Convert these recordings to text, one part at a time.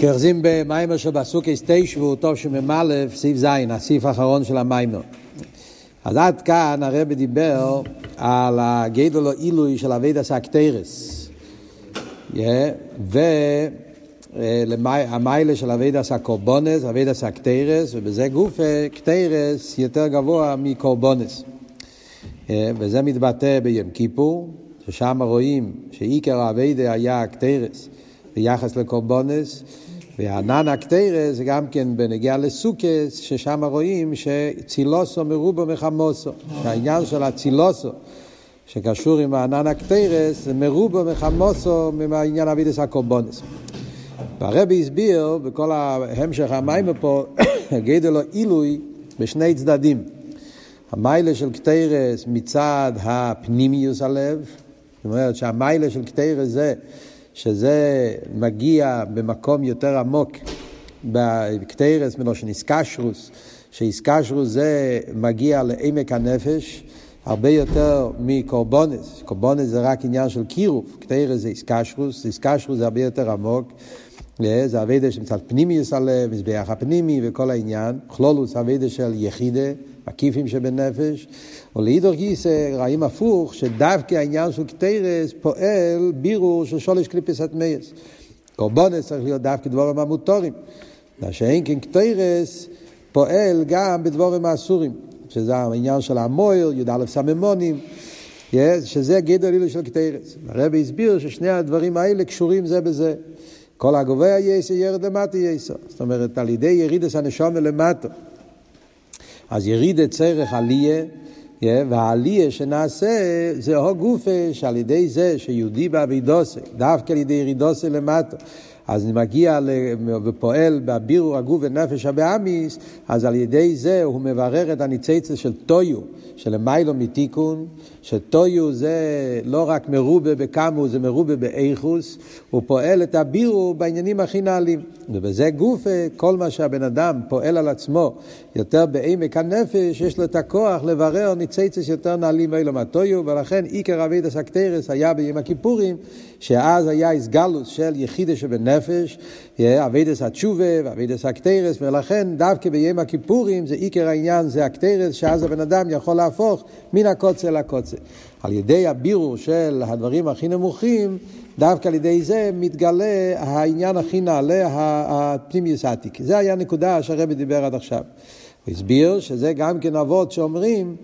כרזים במיימר שבסוכי סטי שבו טוב שמ"א, סעיף ז', הסעיף האחרון של המיימר. אז עד כאן הרב דיבר על הגדול עילוי של אבידע סקטרס. והמיילה של אבידע סקורבונס, אבידע סקטרס, ובזה גוף קטרס יותר גבוה מקורבונס. וזה מתבטא ביום כיפור, ששם רואים שעיקר האבידע היה קטרס. ביחס לקורבונס, והענן הקטרס זה גם כן בנגיע לסוכס, ששם רואים שצילוסו מרובו מחמוסו. העניין של הצילוסו, שקשור עם הענן הקטרס, זה מרובו מחמוסו מהעניין אבידס הקורבונס. והרבי הסביר בכל ההמשך המים פה, גדל לו עילוי בשני צדדים. המיילה של קטרס מצד הפנימיוס הלב, זאת אומרת שהמיילה של קטרס זה שזה מגיע במקום יותר עמוק בקטרס מלושן איסקשרוס, שאיסקשרוס זה מגיע לעמק הנפש הרבה יותר מקורבונס. קורבונס זה רק עניין של קירוף, קטרס זה איסקשרוס, איסקשרוס זה הרבה יותר עמוק. זה אביידה של מצד פנימיוס הלב, מזבח הפנימי וכל העניין. כלולוס אביידה של יחידה, מקיפים שבנפש. ולאידור גיסא רואים הפוך, שדווקא העניין של קטרס פועל בירור של שולש קליפס הטמייס. קורבונס צריך להיות דווקא דבורים המוטורים. שאין כן קטרס פועל גם בדבורים האסורים, שזה העניין של המויר, י"א סממונים. שזה גדר אילו של קטרס. הרבי הסביר ששני הדברים האלה קשורים זה בזה. כל הגובה יסר ירד למטה יסר. זאת אומרת, על ידי ירידס הנשום למטה. אז ירידת צרך עליה, והעליה שנעשה זה הו גופה שעל ידי זה שיהודי באבידוסה, דווקא על ידי ירידוסה למטה. אז אני מגיע ופועל בבירור הגוף ונפש הבאמיס, אז על ידי זה הוא מברר את הניציצה של טויו, של מיילו מתיקון, שטויו זה לא רק מרובה בכמו, זה מרובה באיכוס, הוא פועל את הבירור בעניינים הכי נעלים. ובזה גוף, כל מה שהבן אדם פועל על עצמו יותר בעמק הנפש, יש לו את הכוח לברר ניציצס יותר נעלים מאילו מהטויו, ולכן עיקר אבידס הקטרס היה ביום הכיפורים, שאז היה איסגלוס של יחידה שבנפש, אבידס התשובה ואבידס הקטרס, ולכן דווקא ביום הכיפורים זה עיקר העניין, זה הקטרס, שאז הבן אדם יכול להפוך מן הקוצר לקוצר. על ידי הבירור של הדברים הכי נמוכים, דווקא על ידי זה מתגלה העניין הכי נעלה, הפנימיוס עתיק. זה היה הנקודה שהרבי דיבר עד עכשיו. הוא הסביר שזה גם כן אבות שאומרים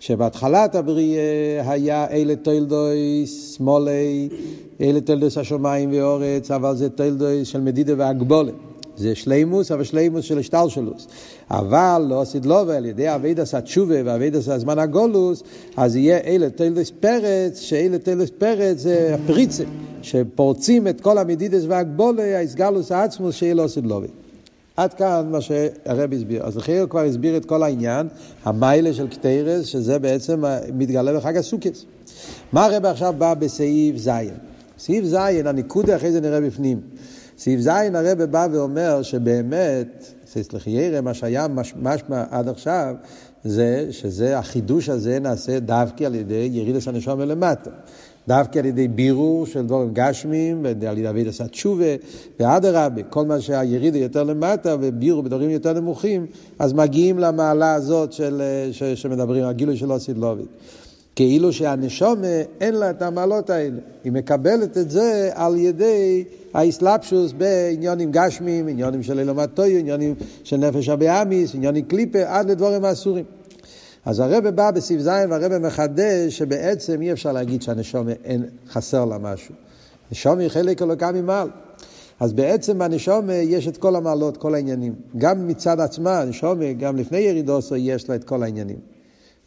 שבהתחלת הבריאה היה אלה תולדויס שמאלי, אלה תולדויס השמיים ואורץ, אבל זה תולדויס של מדידה והגבולת. זה שלימוס, אבל שלימוס של השטלשלוס. אבל לא עשית לו, ועל ידי אבידס התשובה ואבידס הזמן הגולוס, אז יהיה אלה תלס פרץ, שאלה תלס פרץ זה הפריצה, שפורצים את כל המדידס והגבולה, האסגלוס העצמוס, שיהיה לא עשית לו. עד כאן מה שהרב הסביר. אז לכן הוא כבר הסביר את כל העניין, המיילה של קטרס, שזה בעצם מתגלה בחג הסוכס. מה הרב עכשיו בא בסעיף זין? סעיף זין, הניקוד אחרי זה נראה בפנים. סעיף ז' הרב בא ואומר שבאמת, סליחה ירא, מה שהיה משמע עד עכשיו, זה שזה, החידוש הזה נעשה דווקא על ידי ירידס הנשום מלמטה. דווקא על ידי בירור של דבורים גשמים, ועל ידי אביד עשה תשובה, ואדרבה, כל מה שהירידה יותר למטה ובירור בדברים יותר נמוכים, אז מגיעים למעלה הזאת של, ש, שמדברים, הגילוי של אוסידלוביק. כאילו שהנשומה אין לה את המעלות האלה. היא מקבלת את זה על ידי האסלאפשוס בעניונים גשמיים, עניונים של אילומת טויו, עניונים של נפש הבאמיס, עניונים קליפה, עד לדבורים האסורים. אז הרב בא בסעיף ז' והרב מחדש שבעצם אי אפשר להגיד שהנשומה אין חסר לה משהו. נשומה היא חלק אלוקה ממעל. אז בעצם בנשומה יש את כל המעלות, כל העניינים. גם מצד עצמה, הנשומה, גם לפני ירידוסו, יש לה את כל העניינים.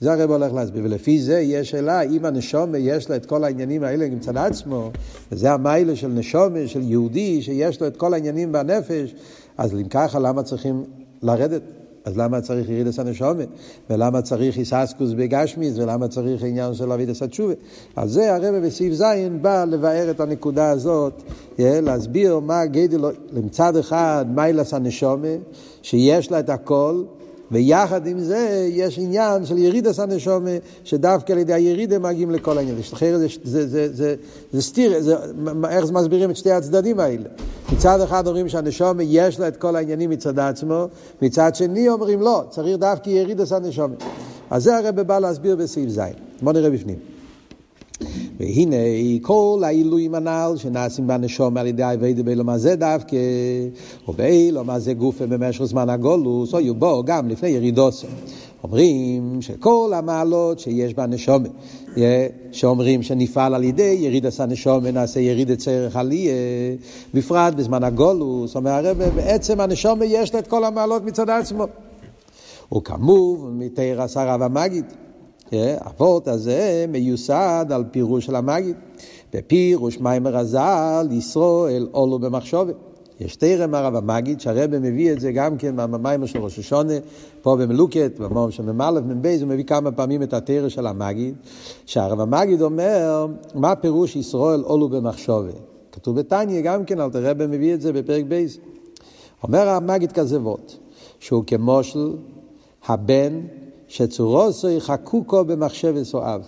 זה הרב הולך להסביר, ולפי זה יש שאלה, אם הנשומה יש לה את כל העניינים האלה מצד עצמו, וזה המיילה של נשומה, של יהודי, שיש לו את כל העניינים בנפש, אז אם ככה, למה צריכים לרדת? אז למה צריך ירידס הנשומה? ולמה צריך איססקוס בגשמיס? ולמה צריך עניין של אבידס התשובה? על זה הרב בסעיף ז' בא לבאר את הנקודה הזאת, להסביר מה גדל, מצד אחד מיילס הנשומה, שיש לה את הכל, ויחד עם זה יש עניין של ירידס הנשומה, שדווקא על ידי הירידה מגיעים לכל העניין. אחרת זה, זה, זה, זה, זה סתיר, זה, איך זה מסבירים את שתי הצדדים האלה? מצד אחד אומרים שהנשומה יש לה את כל העניינים מצד עצמו, מצד שני אומרים לא, צריך דווקא ירידס הנשומה. אז זה הרב בא להסביר בסעיף ז'. בואו נראה בפנים. והנה כל העילויים הנ"ל שנעשים בנשום על ידי אביידה באילו מה זה דווקא, ובאילו מה זה גופה במשך זמן הגולוס, או יובו גם לפני ירידוסו. אומרים שכל המעלות שיש בנשומה, שאומרים שנפעל על ידי ירידת הנשומה, נעשה ירידת צרך עליה, בפרט בזמן הגולוס, אומר הרב, בעצם הנשומה יש לה את כל המעלות מצד עצמו. וכמוב מתאר עשר רב המגיד. אבות הזה מיוסד על פירוש של המגיד. בפירוש מיימר הזל, ישראל עולו במחשובת. יש תרם הרב המגיד, שהרבא מביא את זה גם כן מהמיימר של ראש השונה, פה במלוקת, במום של מ"א, מ"ב, הוא מביא כמה פעמים את התרם של המגיד, שהרב המגיד אומר, מה פירוש ישראל עולו במחשובת? כתוב בתניא גם כן, אל תרבא מביא את זה בפרק בייס. אומר המגיד כזה ווט, שהוא כמושל הבן שצורוסוי חקוקו במחשבת סואב.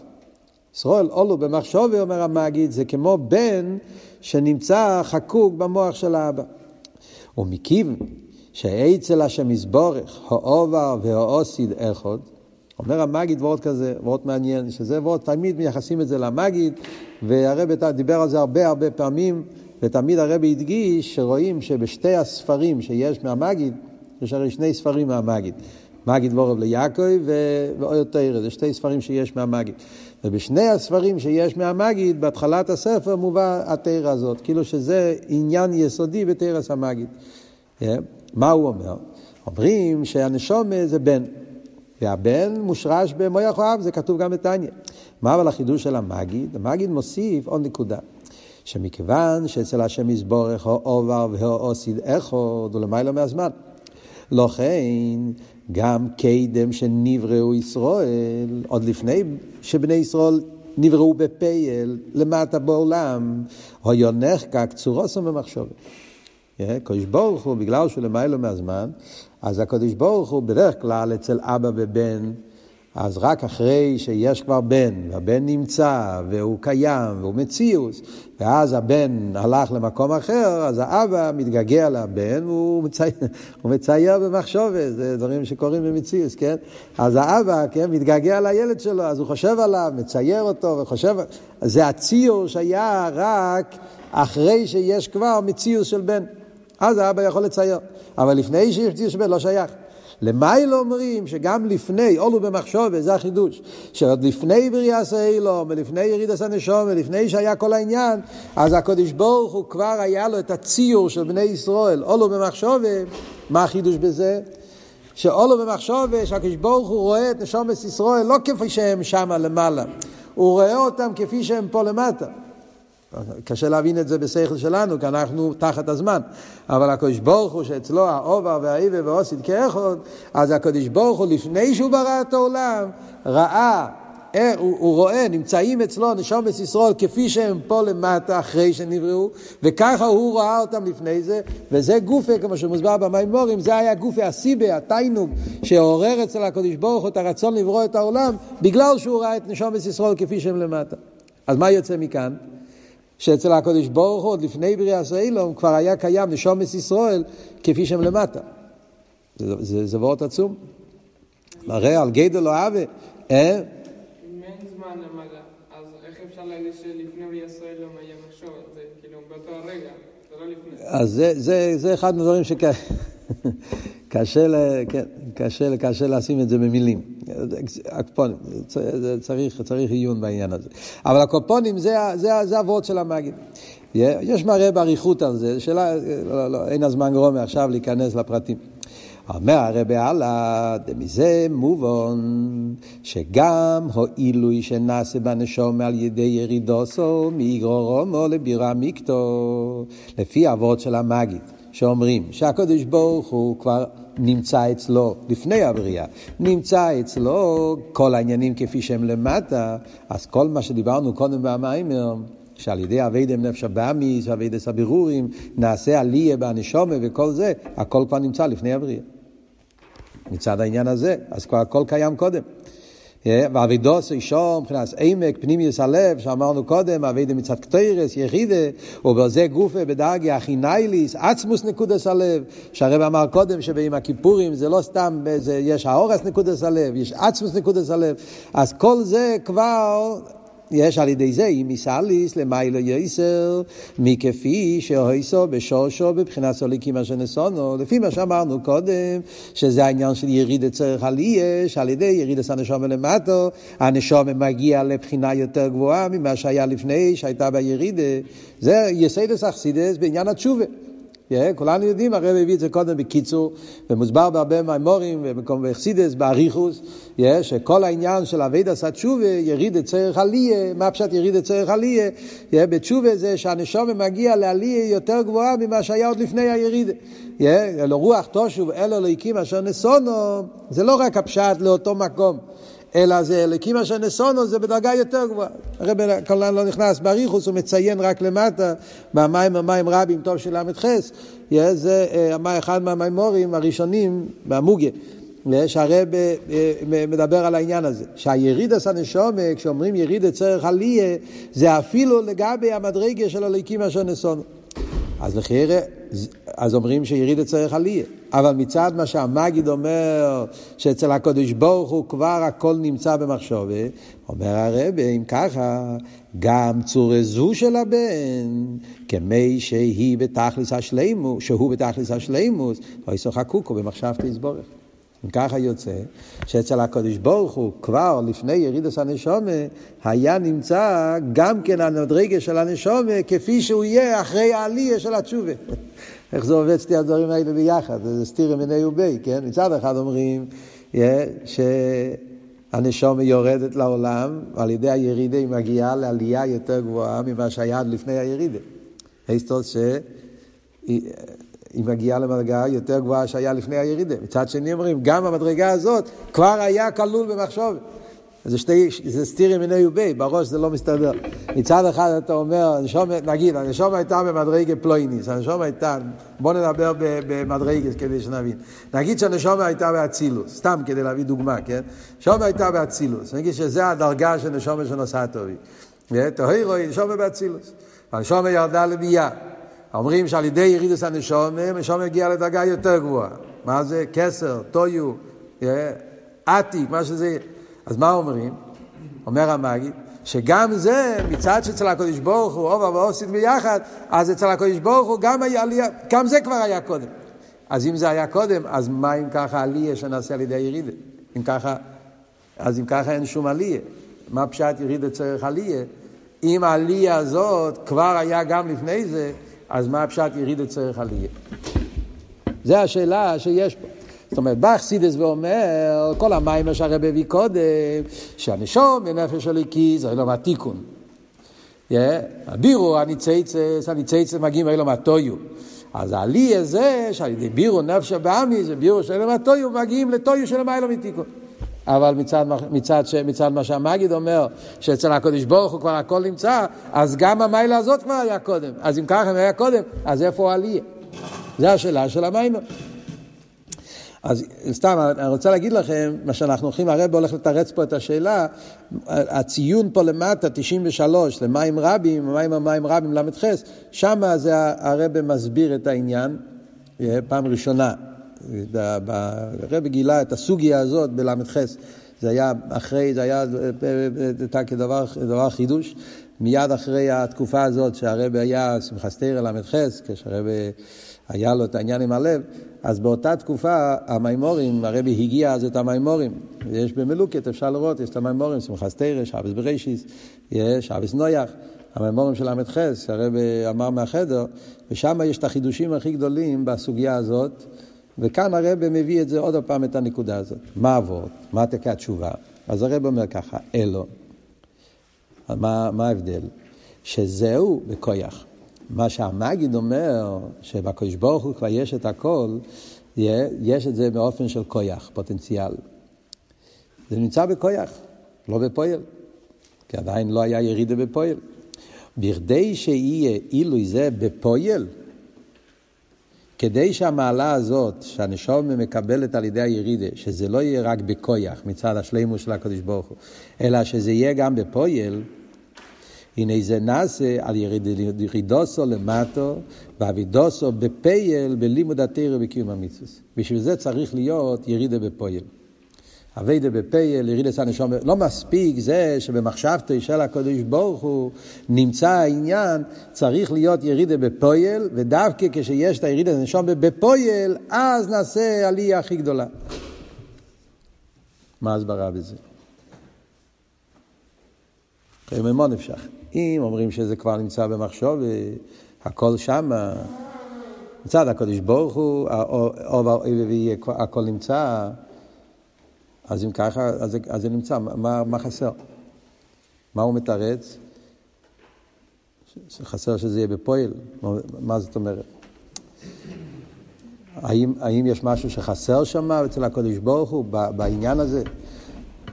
ישראל עולו במחשובי, אומר המגיד, זה כמו בן שנמצא חקוק במוח של האבא. ומכיוון שאצל השם יסבורך, העובר והאוסיד אחד, אומר המגיד וורד כזה, וורד מעניין, שזה וורד, תמיד מייחסים את זה למגיד, והרבי דיבר על זה הרבה הרבה פעמים, ותמיד הרבי הדגיש שרואים שבשתי הספרים שיש מהמגיד, יש הרי שני ספרים מהמגיד. מגיד וורב ליעקב ואויר תרא, זה שתי ספרים שיש מהמגיד. ובשני הספרים שיש מהמגיד, בהתחלת הספר מובא התרא הזאת, כאילו שזה עניין יסודי בתרס המגיד. Yeah. מה הוא אומר? אומרים שהנשומה זה בן, והבן מושרש במויח אוהב, זה כתוב גם בתניא. מה אבל החידוש של המגיד? המגיד מוסיף עוד נקודה. שמכיוון שאצל השם יסבורך העובר והעוסיד אחד, ולמיילא מהזמן. לכן, גם קדם שנבראו ישראל, עוד לפני שבני ישראל נבראו בפייל, למטה בעולם, היה נחקק צורוסם במחשבת. הקדוש ברוך הוא, בגלל שהוא למיילו מהזמן, אז הקדוש ברוך הוא בדרך כלל אצל אבא ובן, אז רק אחרי שיש כבר בן, והבן נמצא, והוא קיים, והוא מציאוס, ואז הבן הלך למקום אחר, אז האבא מתגעגע לבן, והוא מצייר, מצייר במחשובת, זה דברים שקורים במציאוס, כן? אז האבא, כן, מתגעגע לילד שלו, אז הוא חושב עליו, מצייר אותו, וחושב, זה הציור שהיה רק אחרי שיש כבר מציאוס של בן. אז האבא יכול לצייר. אבל לפני שיש מציאוס של בן, לא שייך. למייל אומרים שגם לפני, עולו במחשוב, זה החידוש, שעוד לפני בריאס האילום, ולפני ירידס הנשום, ולפני שהיה כל העניין, אז הקדוש ברוך הוא כבר היה לו את הציור של בני ישראל, עולו במחשוב, מה החידוש בזה? שעולו במחשוב, שהקדוש ברוך הוא רואה את נשומת ישראל לא כפי שהם שמה למעלה, הוא רואה אותם כפי שהם פה למטה. קשה להבין את זה בשכל שלנו, כי אנחנו תחת הזמן. אבל הקדוש ברוך הוא שאצלו העובר והאיבה והאוסיד כאחד, אז הקדוש ברוך הוא לפני שהוא ברא את העולם, ראה, אה, הוא, הוא רואה, נמצאים אצלו נשומת ישראל כפי שהם פה למטה אחרי שנבראו, וככה הוא ראה אותם לפני זה, וזה גופה, כמו שמוסבר במימורים, זה היה גופה הסיבה, התיינוג, שעורר אצל הקדוש ברוך הוא את הרצון לברוא את העולם, בגלל שהוא ראה את נשומת ישראל כפי שהם למטה. אז מה יוצא מכאן? שאצל הקדוש ברוך הוא, עוד לפני בריאה סאילום, כבר היה קיים נשומת ישראל כפי שהם למטה. זה, זה, זה וורט עצום. מראה על גדל לא אהבה. אה? אם אין זמן למעלה, אז איך אפשר להגיד שלפני בריאה סאילום היה מחשוב? זה כאילו באותו הרגע, זה לא לפני. אז זה, זה, זה אחד מהדברים שכ... קשה, כן, קשה, קשה לשים את זה במילים. הקופונים, צריך, צריך עיון בעניין הזה. אבל הקופונים זה, זה, זה הוורד של המגיד. יש מראה באריכות על זה, שאלה, לא, לא, אין הזמן גרום מעכשיו להיכנס לפרטים. אומר הרבי הלאה, מזה מובן שגם העילוי שנעשה בנשום על ידי ירידוסו מאיגרורומו לבירה מיקטו, לפי אבות של המגיד, שאומרים שהקדוש ברוך הוא כבר נמצא אצלו לפני הבריאה, נמצא אצלו כל העניינים כפי שהם למטה, אז כל מה שדיברנו קודם במיימר, שעל ידי אביידם נפש הבאמיס ואביידס הבירורים, נעשה עליה בנשומה וכל זה, הכל כבר נמצא לפני הבריאה. מצד העניין הזה, אז כבר הכל קיים קודם. ואבידוס אישו מבחינת עמק, פנימיוס הלב, שאמרנו קודם, אבידה מצד קטרס, יחידה, ובזה גופה בדרגי הכינאיליס, עצמוס נקודס הלב, שהרב אמר קודם שביום הכיפורים זה לא סתם, זה, יש האורס נקודס הלב, יש עצמוס נקודס הלב, אז כל זה כבר יש על ידי זה, אם יסליס למיילו יויסר, מכפי שהויסו בשושו בבחינת סוליקים אשר נסונו, לפי מה שאמרנו קודם, שזה העניין של יריד צורך עלייה, שעל ידי יריד הנשום למטו, הנשום מגיע לבחינה יותר גבוהה ממה שהיה לפני, שהייתה בירידה. זה יסיידס אכסידס בעניין התשובה. Yeah, כולנו יודעים, הרב הביא את זה קודם בקיצור, ומוסבר בהרבה מימורים ובמקום באכסידס, באריכוס, yeah, שכל העניין של אביד עשה תשובה, יריד את צורך עליה, מה פשט יריד את צורך עליה? Yeah, בתשובה זה שהנשום מגיע לעליה יותר גבוהה ממה שהיה עוד לפני היריד. Yeah, אלו רוח תושוב, אלו אלוהיקים אשר נסונו, זה לא רק הפשט לאותו מקום. אלא זה אלוקים אשר נסונו זה בדרגה יותר גבוהה. הרב כמובן לא נכנס באריכוס, הוא מציין רק למטה, במים המים רבים טוב של ל"ח, זה אה, אחד מהמימורים הראשונים במוגה. שהרב אה, אה, מדבר על העניין הזה, שהיריד עשה נשומה, כשאומרים יריד צורך עליה, זה אפילו לגבי המדרגה של הליקים אשר נסונו. אז לחיירה, אז אומרים שיריד צריך עלייה. אבל מצד מה שהמגיד אומר, שאצל הקדוש ברוך הוא כבר הכל נמצא במחשובה, אומר הרב, אם ככה, גם צור זו של הבן, כמי שהיא בתכלס השלימוס, שהוא בתכלס השלימוס, לא ישוחקוקו במחשבתי יסבורך. אם ככה יוצא, שאצל הקדוש ברוך הוא כבר לפני ירידס הנשומה, היה נמצא גם כן המדרגה של הנשומה כפי שהוא יהיה אחרי העלייה של התשובה. איך זה עובד שתי הדברים האלה ביחד? זה סתירה מיני ובי, כן? מצד אחד אומרים yeah, שהנשומה יורדת לעולם, ועל ידי הירידה היא מגיעה לעלייה יותר גבוהה ממה שהיה עד לפני הירידה. היסטוס ש... היא מגיעה למדרגה יותר גבוהה שהיה לפני הירידה. מצד שני אומרים, גם המדרגה הזאת כבר היה כלול במחשוב. זה שתי, זה סטירי מיני ובי, בראש זה לא מסתדר. מצד אחד אתה אומר, הנשום, נגיד, הנשום הייתה במדרגה פלויניס, הנשום הייתה, בוא נדבר במדרגה כדי שנבין. נגיד שהנשום הייתה באצילוס, סתם כדי להביא דוגמה, כן? נשום הייתה באצילוס, נגיד שזה הדרגה של נשום שנוסעה טובי. תוהי רואי, נשום באצילוס. הנשום ירדה לביאה. אומרים שעל ידי ירידוס הנשום, הנשום מגיע לדרגה יותר גבוהה. מה זה? כסר, טויו, עתיק, מה שזה... אז מה אומרים? אומר המגיד, שגם זה, מצד שאצל הקדוש ברוך הוא, עובר ועושים ביחד, אז אצל הקדוש ברוך הוא גם היה עלייה, גם זה כבר היה קודם. אז אם זה היה קודם, אז מה אם ככה עלייה שנעשה על ידי הירידה? אם ככה, אז אם ככה אין שום עלייה. מה פשט ירידה צריך עלייה? אם העלייה הזאת כבר היה גם לפני זה, אז מה הפשט יריד את צריך עלייה? זו השאלה שיש פה. זאת אומרת, בא אכסידס ואומר, כל המים שהרב הביא קודם, שהנשום בנפש הליקי זה לא מהתיקון. הבירו הניצייצס, הניצייצס מגיעים אלו מהטויו. אז העלי הזה, שעל ידי בירו נפש הבאמי, זה בירו של מהטויו, מגיעים לטויו של המיילו מתיקון. אבל מצד, מצד, מצד מה שהמגיד אומר, שאצל הקדוש ברוך הוא כבר הכל נמצא, אז גם המיילה הזאת כבר היה קודם. אז אם ככה היה קודם, אז איפה העלייה? זו השאלה של המיימר. אז סתם, אני רוצה להגיד לכם, מה שאנחנו הולכים, הרב הולך לתרץ פה את השאלה, הציון פה למטה, 93, למים רבים, מים המים רבים ל"ח, שם זה הרב מסביר את העניין, פעם ראשונה. הרב גילה את הסוגיה הזאת בל"ח, זה היה אחרי, זה היה כדבר דבר חידוש, מיד אחרי התקופה הזאת שהרב היה שמחת תרא ל"ח, כשהרב היה לו את העניין עם הלב, אז באותה תקופה המימורים, הרבי הגיע אז את המימורים, יש במלוקת, אפשר לראות, יש את המימורים, שבס ברישיס, יש שבס נויח, המימורים של ל"ח, שהרבי אמר מהחדר, ושם יש את החידושים הכי גדולים בסוגיה הזאת. וכאן הרב מביא את זה עוד פעם, את הנקודה הזאת. מה אבות? מה תקע התשובה? אז הרב אומר ככה, אלו. מה, מה ההבדל? שזהו בכויח. מה שהמגיד אומר, שבקדוש ברוך הוא כבר יש את הכל, יש את זה באופן של כויח, פוטנציאל. זה נמצא בכויח, לא בפועל. כי עדיין לא היה ירידה בפועל. בכדי שיהיה אילוי זה בפועל, כדי שהמעלה הזאת, שהנשום מקבלת על ידי הירידה, שזה לא יהיה רק בכויח מצד השלימוס של הקדוש ברוך הוא, אלא שזה יהיה גם בפויל, הנה זה נעשה על יריד, ירידוסו למטו, ואביידוסו בפויל, בלימוד התורה ובקיום המצווה. בשביל זה צריך להיות ירידה בפויל. אביידה בפויל, ירידס הנשומו, לא מספיק זה שבמחשבתו של הקדוש ברוך הוא נמצא העניין, צריך להיות ירידה בפויל, ודווקא כשיש את הירידס הנשומו בפויל, אז נעשה עלייה הכי גדולה. מה הסברה בזה? מימון נפשך. אם אומרים שזה כבר נמצא במחשוב, הכל שם, מצד הקדוש ברוך הוא, הכל נמצא, אז אם ככה, אז אז זה נמצא, מה, מה חסר? מה הוא מתרץ? חסר שזה יהיה בפועל? מה זאת אומרת? האם, האם יש משהו שחסר שם אצל הקדוש ברוך הוא בעניין הזה?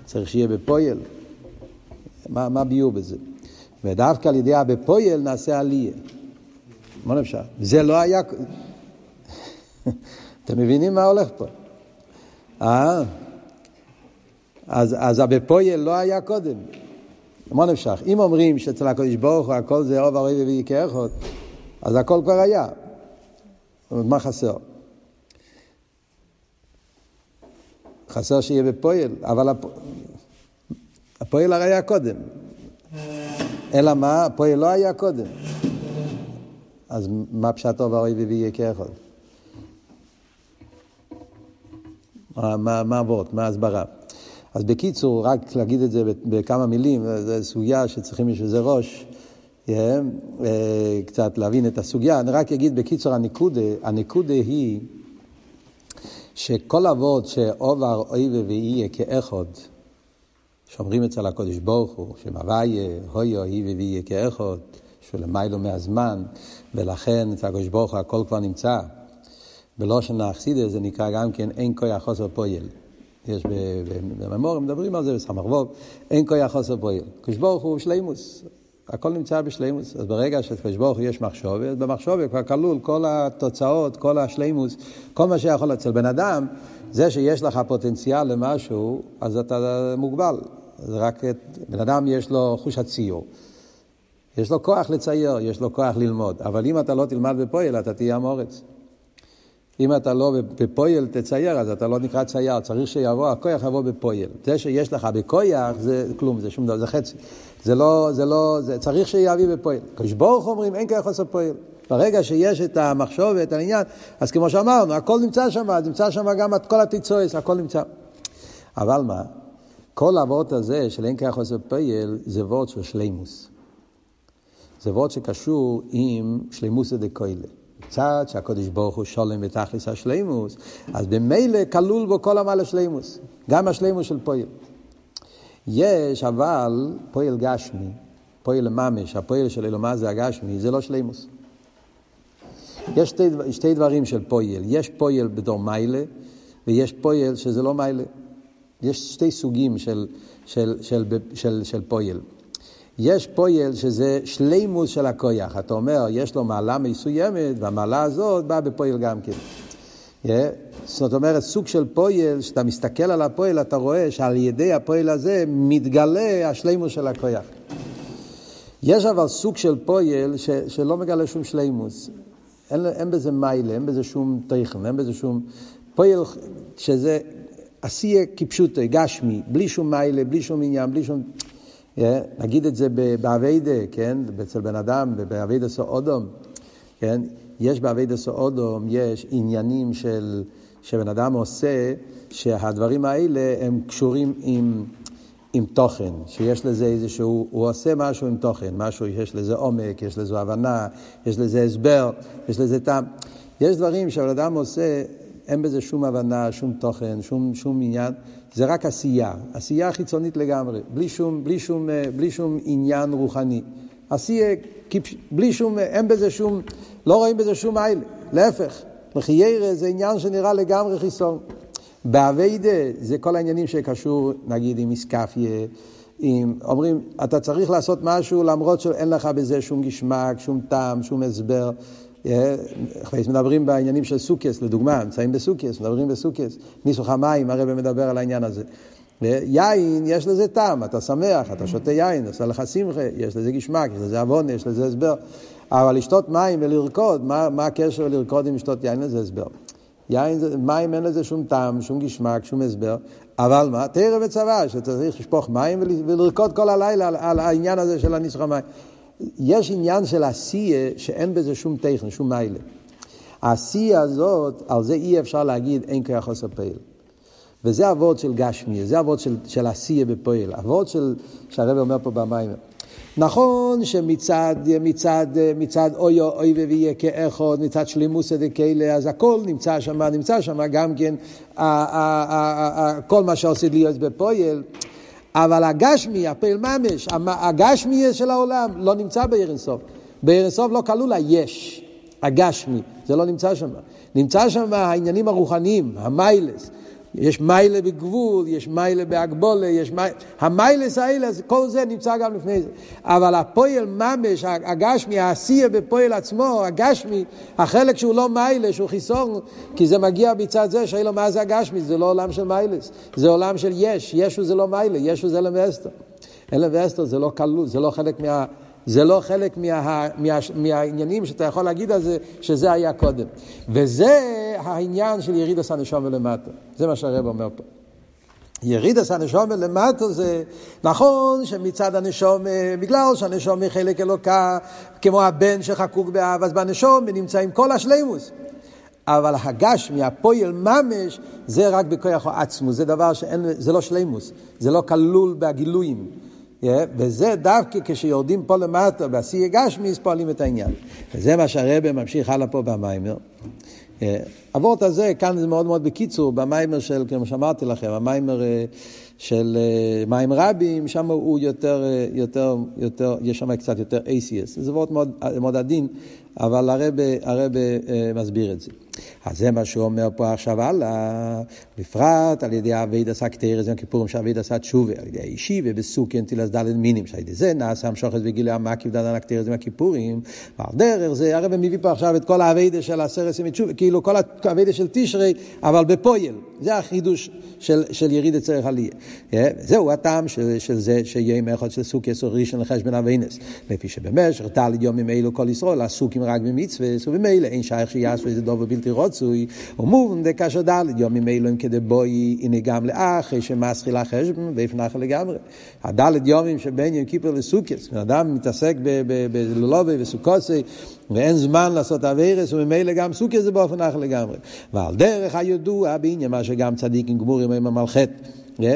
צריך שיהיה בפועל. מה, מה ביור בזה? ודווקא על ידי הבפועל נעשה עלייה. מה נפשע? זה לא היה... אתם מבינים מה הולך פה? אה? אז, אז הבפועל לא היה קודם. מה נפשך? אם אומרים שאצל הקדוש ברוך הוא הכל זה אוב הרי ובי כאחות, אז הכל כבר היה. מה חסר? חסר שיהיה בפועל, אבל הפ... הפועל הרי היה קודם. אלא מה? הפועל לא היה קודם. אז מה פשט אוב הרי ובי כאחות? מה הוורד? מה ההסברה? אז בקיצור, רק להגיד את זה בכמה מילים, זו סוגיה שצריכים בשביל זה ראש, yeah, אה, קצת להבין את הסוגיה. אני רק אגיד בקיצור, הנקודה, הנקודה היא שכל אבות שעובר אויבה ויהיה כאחד, שאומרים אצל הקודש ברוך הוא, שמהוויה, הויו, אויבה ויהיה כאחד, שהוא למיילו מהזמן, ולכן אצל הקודש ברוך הוא הכל כבר נמצא. בלושן האכסידה זה נקרא גם כן אין כוח חוסר פועל. יש בממורים, מדברים על זה בסמ"ך ווב, אין כוח חוסר פועל. קדוש ברוך הוא שלימוס, הכל נמצא בשלימוס. אז ברגע שקדוש ברוך הוא יש מחשוב, אז במחשוב כבר כלול כל התוצאות, כל השלימוס, כל מה שיכול אצל בן אדם, זה שיש לך פוטנציאל למשהו, אז אתה מוגבל. זה רק, בן אדם יש לו חוש הציור. יש לו כוח לצייר, יש לו כוח ללמוד, אבל אם אתה לא תלמד בפועל, אתה תהיה המורץ. אם אתה לא בפויל תצייר, אז אתה לא נקרא צייר, צריך שיבוא, הכויח יבוא בפויל. זה שיש לך בכויח זה כלום, זה שום דבר, זה חצי. זה לא, זה לא, זה צריך שיביא בפויל. קדוש ברוך אומרים, אין כוח חוסר פויל. ברגע שיש את המחשוב ואת העניין, אז כמו שאמרנו, הכל נמצא שם, אז נמצא שם גם את כל התוצאות, הכל נמצא. אבל מה? כל הוורט הזה של אין כוח חוסר פויל, זה וורט של שלימוס. זה וורט שקשור עם שלימוס דקדושה. מצד שהקדוש ברוך הוא שולם בתכלס השלימוס, אז במילא כלול בו כל המעלה שלימוס, גם השלימוס של פועל. יש אבל פועל גשמי, פועל ממש, הפועל של אלומה זה הגשמי, זה לא שלימוס. יש שתי, שתי דברים של פועל, יש פועל בתור מיילה, ויש פועל שזה לא מיילה. יש שתי סוגים של, של, של, של, של, של פועל. יש פועל שזה שלימוס של הכויח. אתה אומר, יש לו מעלה מסוימת, והמעלה הזאת באה בפועל גם כן. Yeah. זאת אומרת, סוג של פועל, כשאתה מסתכל על הפועל, אתה רואה שעל ידי הפועל הזה מתגלה השלימוס של הכויח. יש אבל סוג של פועל ש, שלא מגלה שום שלימוס. אין, אין בזה מיילה, אין בזה שום תכן, אין בזה שום... פועל שזה עשייה כפשוטו, גשמי, בלי שום מיילה, בלי שום עניין, בלי שום... נגיד את זה באביידה, כן? אצל בן אדם, באביידה סאודום, כן? יש באביידה סאודום, יש עניינים של, שבן אדם עושה, שהדברים האלה הם קשורים עם, עם תוכן, שיש לזה איזשהו, הוא עושה משהו עם תוכן, משהו, יש לזה עומק, יש לזה הבנה, יש לזה הסבר, יש לזה טעם. יש דברים שהבן אדם עושה, אין בזה שום הבנה, שום תוכן, שום, שום עניין. זה רק עשייה, עשייה חיצונית לגמרי, בלי שום, בלי שום, אה, בלי שום עניין רוחני. עשייה, בלי שום, אין בזה שום, לא רואים בזה שום מיילה, להפך. לחיירה זה עניין שנראה לגמרי חיסון. באביידה זה כל העניינים שקשור, נגיד, עם איסקפיה, עם, אומרים, אתה צריך לעשות משהו למרות שאין לך בזה שום גשמק, שום טעם, שום הסבר. אחרי מדברים בעניינים של סוכס, לדוגמה, נמצאים בסוכס, מדברים בסוכס, ניסוך המים, הרב מדבר על העניין הזה. יין, יש לזה טעם, אתה שמח, אתה שותה יין, עושה לך שמחה, יש לזה גשמק, יש לזה עוון, יש לזה הסבר. אבל לשתות מים ולרקוד, מה, מה הקשר לרקוד עם לשתות יין? לזה הסבר. יין, מים אין לזה שום טעם, שום גשמק, שום הסבר. אבל מה? תרא וצבא, שצריך לשפוך מים ולרקוד כל הלילה על, על העניין הזה של הניסוח המים. יש עניין של עשייה שאין בזה שום טכן, שום מיילה. העשייה הזאת, על זה אי אפשר להגיד אין כוח עושה פעיל. וזה אבות של גשמי, זה אבות של, של עשייה בפועל, אבות של, שהרב אומר פה במים. נכון שמצד מצד, מצד אוי אוי ויהיה כאחד, מצד שלימוס דקאלה, אז הכל נמצא שם, נמצא שם גם כן כל מה שעושה להיות בפועל. אבל הגשמי, הפעיל ממש, הגשמי של העולם לא נמצא בעיר אינסוף. בעיר אינסוף לא כלול היש, הגשמי, זה לא נמצא שם. נמצא שם העניינים הרוחניים, המיילס. יש מיילה בגבול, יש מיילה בהגבולה, יש מיילה... המיילס האלה, כל זה נמצא גם לפני זה. אבל הפועל ממש, הגשמי, העשייה בפועל עצמו, הגשמי, החלק שהוא לא מיילה, שהוא חיסון, כי זה מגיע מצד זה שאין לו מה זה הגשמי, זה לא עולם של מיילס, זה עולם של יש, ישו זה לא מיילה, ישו זה אלם ואסתר. אלם ואסתר זה לא כלול, זה לא חלק מה... זה לא חלק מה, מה, מהעניינים שאתה יכול להגיד על זה, שזה היה קודם. וזה העניין של יריד עשה נשום למטה. זה מה שהרב אומר פה. יריד עשה נשום למטה זה נכון שמצד הנשום, בגלל שהנשום היא חלק אלוקה, כמו הבן שחקוק באב, אז בנשום נמצאים כל השלימוס. אבל הגשמי, הפועל ממש, זה רק בכוח העצמו, זה דבר שאין, זה לא שלימוס, זה לא כלול בגילויים. Yeah, וזה דווקא כשיורדים פה למטה, בעשייה גשמיס, פועלים את העניין. וזה מה שהרבא ממשיך הלאה פה במיימר. הוורט הזה, כאן זה מאוד מאוד בקיצור, במיימר של, כמו שאמרתי לכם, המיימר אה, של אה, מים רבים, שם הוא יותר, אה, יותר, יותר, יש שם קצת יותר ACS. זה וורט מאוד, מאוד עדין, אבל הרבא, הרבא מסביר את זה. אז זה מה שהוא אומר פה עכשיו הלאה, בפרט על ידי אבי דסה קטרס יום כיפורים שאבי דסה תשובה, על ידי האישי ובסוכן תילס דלת מינים, שעל ידי זה נעשה המשוכת וגילי המקיף דדן הקטרס יום הכיפורים, ועל דרך זה הרב מביא פה עכשיו את כל האבי של עשרת ימי תשובה, כאילו כל האבי של תשרי, אבל בפויל, זה החידוש של, של יריד אצלך עלייה. זהו הטעם של, של זה שיהיה מאחד של סוכי עשור ראשון לחשבון אבינס, לפי שבמשך תלת יומים אלו כל ישראל עסוקים רק במצווה, ובמילא אין שייך שיעשו איזה דובר בלתי רוצוי, ומובן דקשר ד' יומים אלו הם כדי בואי הנה גם לאחרי שמסחיל החשבון ויפנח לגמרי. הדלת יומים שבין יום כיפר לסוכס, אדם מתעסק בלולובי וסוכוסי ואין זמן לעשות אביירס, וממילא גם סוכס זה באופן אחר לגמרי. ועל דרך הידוע בעניין מה שגם צדיקים גמורים הם המלכת.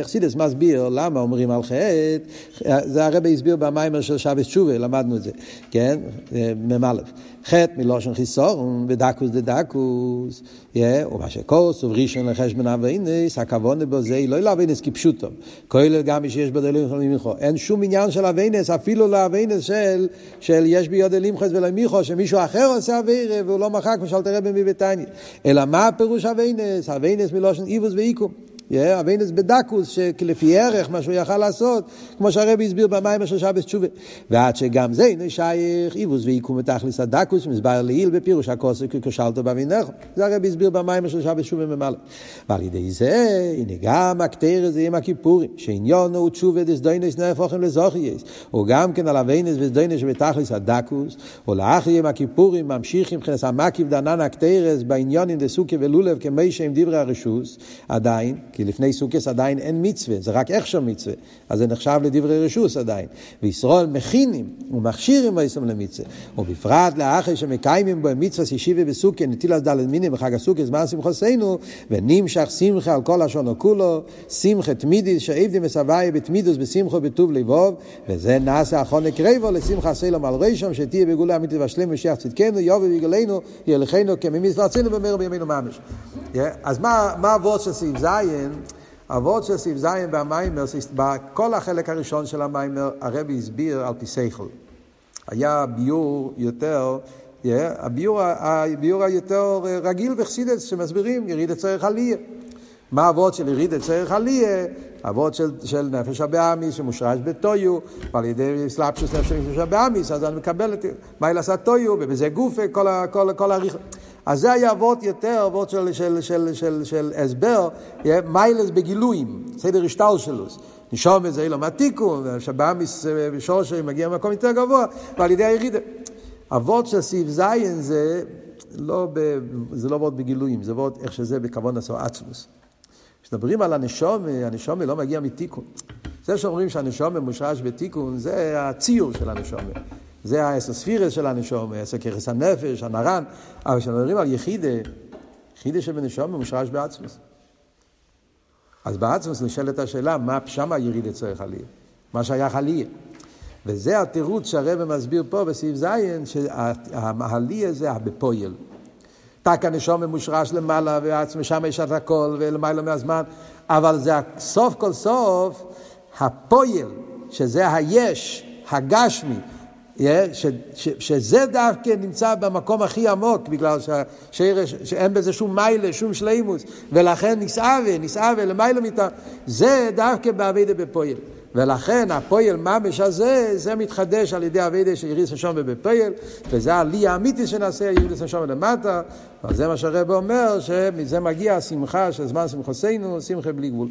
חסידס מסביר למה אומרים על חטא, זה הרבי הסביר במיימר של שבס תשובה, למדנו את זה, כן, מ"א. חטא מלושן חיסורון ודקוס דדקוס, ומה שכוס ובראשון לחשבון אביינס, הכוונה בו זה לא לאביינס כפשוטו, כולל גם מי שיש בידי לימחו למיכו. אין שום עניין של אביינס, אפילו לאביינס של, של יש בידי לימחו ולמיכו, שמישהו אחר עושה אביירה והוא לא מחק משל תראה במביתניה. אלא מה הפירוש אביינס? אביינס מלושן איבוס ואיקום. אביינס בדקוס, שלפי ערך, מה שהוא יכל לעשות, כמו שהרבי הסביר במים של שבס תשובה. ועד שגם זה אינו שייך, איבוס ועיקום ותכלס הדקוס, מסבר לעיל בפירוש הכוסק וכשלתו באבינך. זה הרבי הסביר במים של שבס תשובה ממלא. ועל ידי זה, הנה גם הקטר זה עם הכיפורים, שעניונו הוא תשובה דסדוינס נהפוכים לזוכייס, או גם כן על אביינס וסדוינס שבתכלס הדקוס, או לאחרי עם הכיפורים ממשיכים מבחינת המקיף דנן הקטרס בעניונים דסוקי ולולב כמי שהם דברי הרשוס, עדיין, כי לפני סוכס עדיין אין מצווה, זה רק שם מצווה, אז זה נחשב לדברי רשוס עדיין. וישראל מכינים ומכשירים ויסם למצווה, ובפרט לאחרי שמקיימים בו מצווה שישיבה בסוכן, נטילת דלת מינים בחג הסוכס, זמן שמחוסנו, ונמשך שמחה על כל השונו כולו, שמחה תמידי שעבדי מסבייה בתמידוס בשמחו בטוב לבוב, וזה נעשה אחרונה קרבו לשמחה סלום על רישום, שתהיה בגולה אמיתית והשלם משיח צדקנו, יובי ויגלנו, יוליכנו קוממיות לארצנו במהר בימינו ממש. אז מה הוורט של סעיף זין? הוורט של סעיף זין במיימר, בכל החלק הראשון של המיימר, הרבי הסביר על פי שכל. היה ביור יותר, הביור, הביור היותר רגיל וחסידס שמסבירים ירידה צורך עלייה. מה הוורט של ירידה צורך עלייה? הוורט של, של נפש הבהמיס שמושרש בתויהו, ועל ידי התלבשוס נפש הבהמיס, אז אני מקבל את מיילס הטויו, ובזה גופה, כל, כל, כל הריח. אז זה היה אבות יותר, אבות של, של, של, של, של הסבר, מיילס בגילויים, סדר השטל שלו. נשום את זה אילום התיקון, שבאמיס בשורשי מגיע ממקום יותר גבוה, ועל ידי הירידה. אבות של סעיף זין זה לא, ב, זה לא אבות בגילויים, זה אבות איך שזה בכוון עשו עצמוס. כשמדברים על הנשום, הנשום לא מגיע מתיקון. זה שאומרים שהנשום מושרש בתיקון, זה הציור של הנשום. זה האסוספירס של הנשום, ככס הנפש, הנרן. אבל כשמדברים על יחידה, יחידה שבנשום מושרש בעצמוס. אז בעצמוס נשאלת השאלה, מה שם הירידה צריך עלייה? מה שייך עלייה? וזה התירוץ שהרבא מסביר פה בסעיף ז', שהעלייה זה הבפויל. תק הנשום ממושרש למעלה, ועצמי שם יש את הכל, ולמעלה מהזמן, אבל זה סוף כל סוף הפויל, שזה היש, הגשמי, ש, ש, שזה דווקא נמצא במקום הכי עמוק, בגלל שהשרש, שאין בזה שום מיילה, שום שלימוס, ולכן נסעווה, נסעווה למיילה מיתה, זה דווקא באביידה בפויל. ולכן הפועל ממש הזה, זה מתחדש על ידי אביידה של יריס השום ובפועל, וזה העלי האמיתי שנעשה יריס השום למטה, וזה מה שהרב אומר, שמזה מגיע השמחה של זמן שמחוסנו, שמחה בלי גבול.